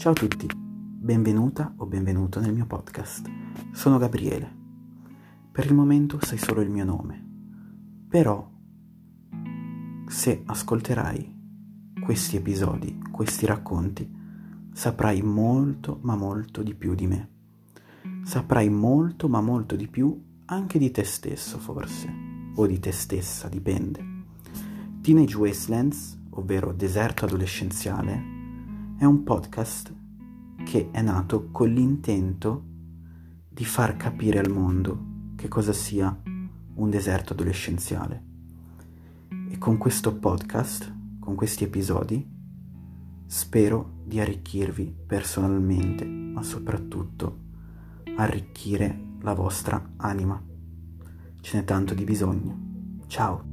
Ciao a tutti, benvenuta o benvenuto nel mio podcast. Sono Gabriele. Per il momento sai solo il mio nome, però se ascolterai questi episodi, questi racconti, saprai molto ma molto di più di me. Saprai molto ma molto di più anche di te stesso forse, o di te stessa, dipende. Teenage Wastelands, ovvero Deserto adolescenziale, è un podcast che è nato con l'intento di far capire al mondo che cosa sia un deserto adolescenziale. E con questo podcast, con questi episodi, spero di arricchirvi personalmente, ma soprattutto arricchire la vostra anima. Ce n'è tanto di bisogno. Ciao!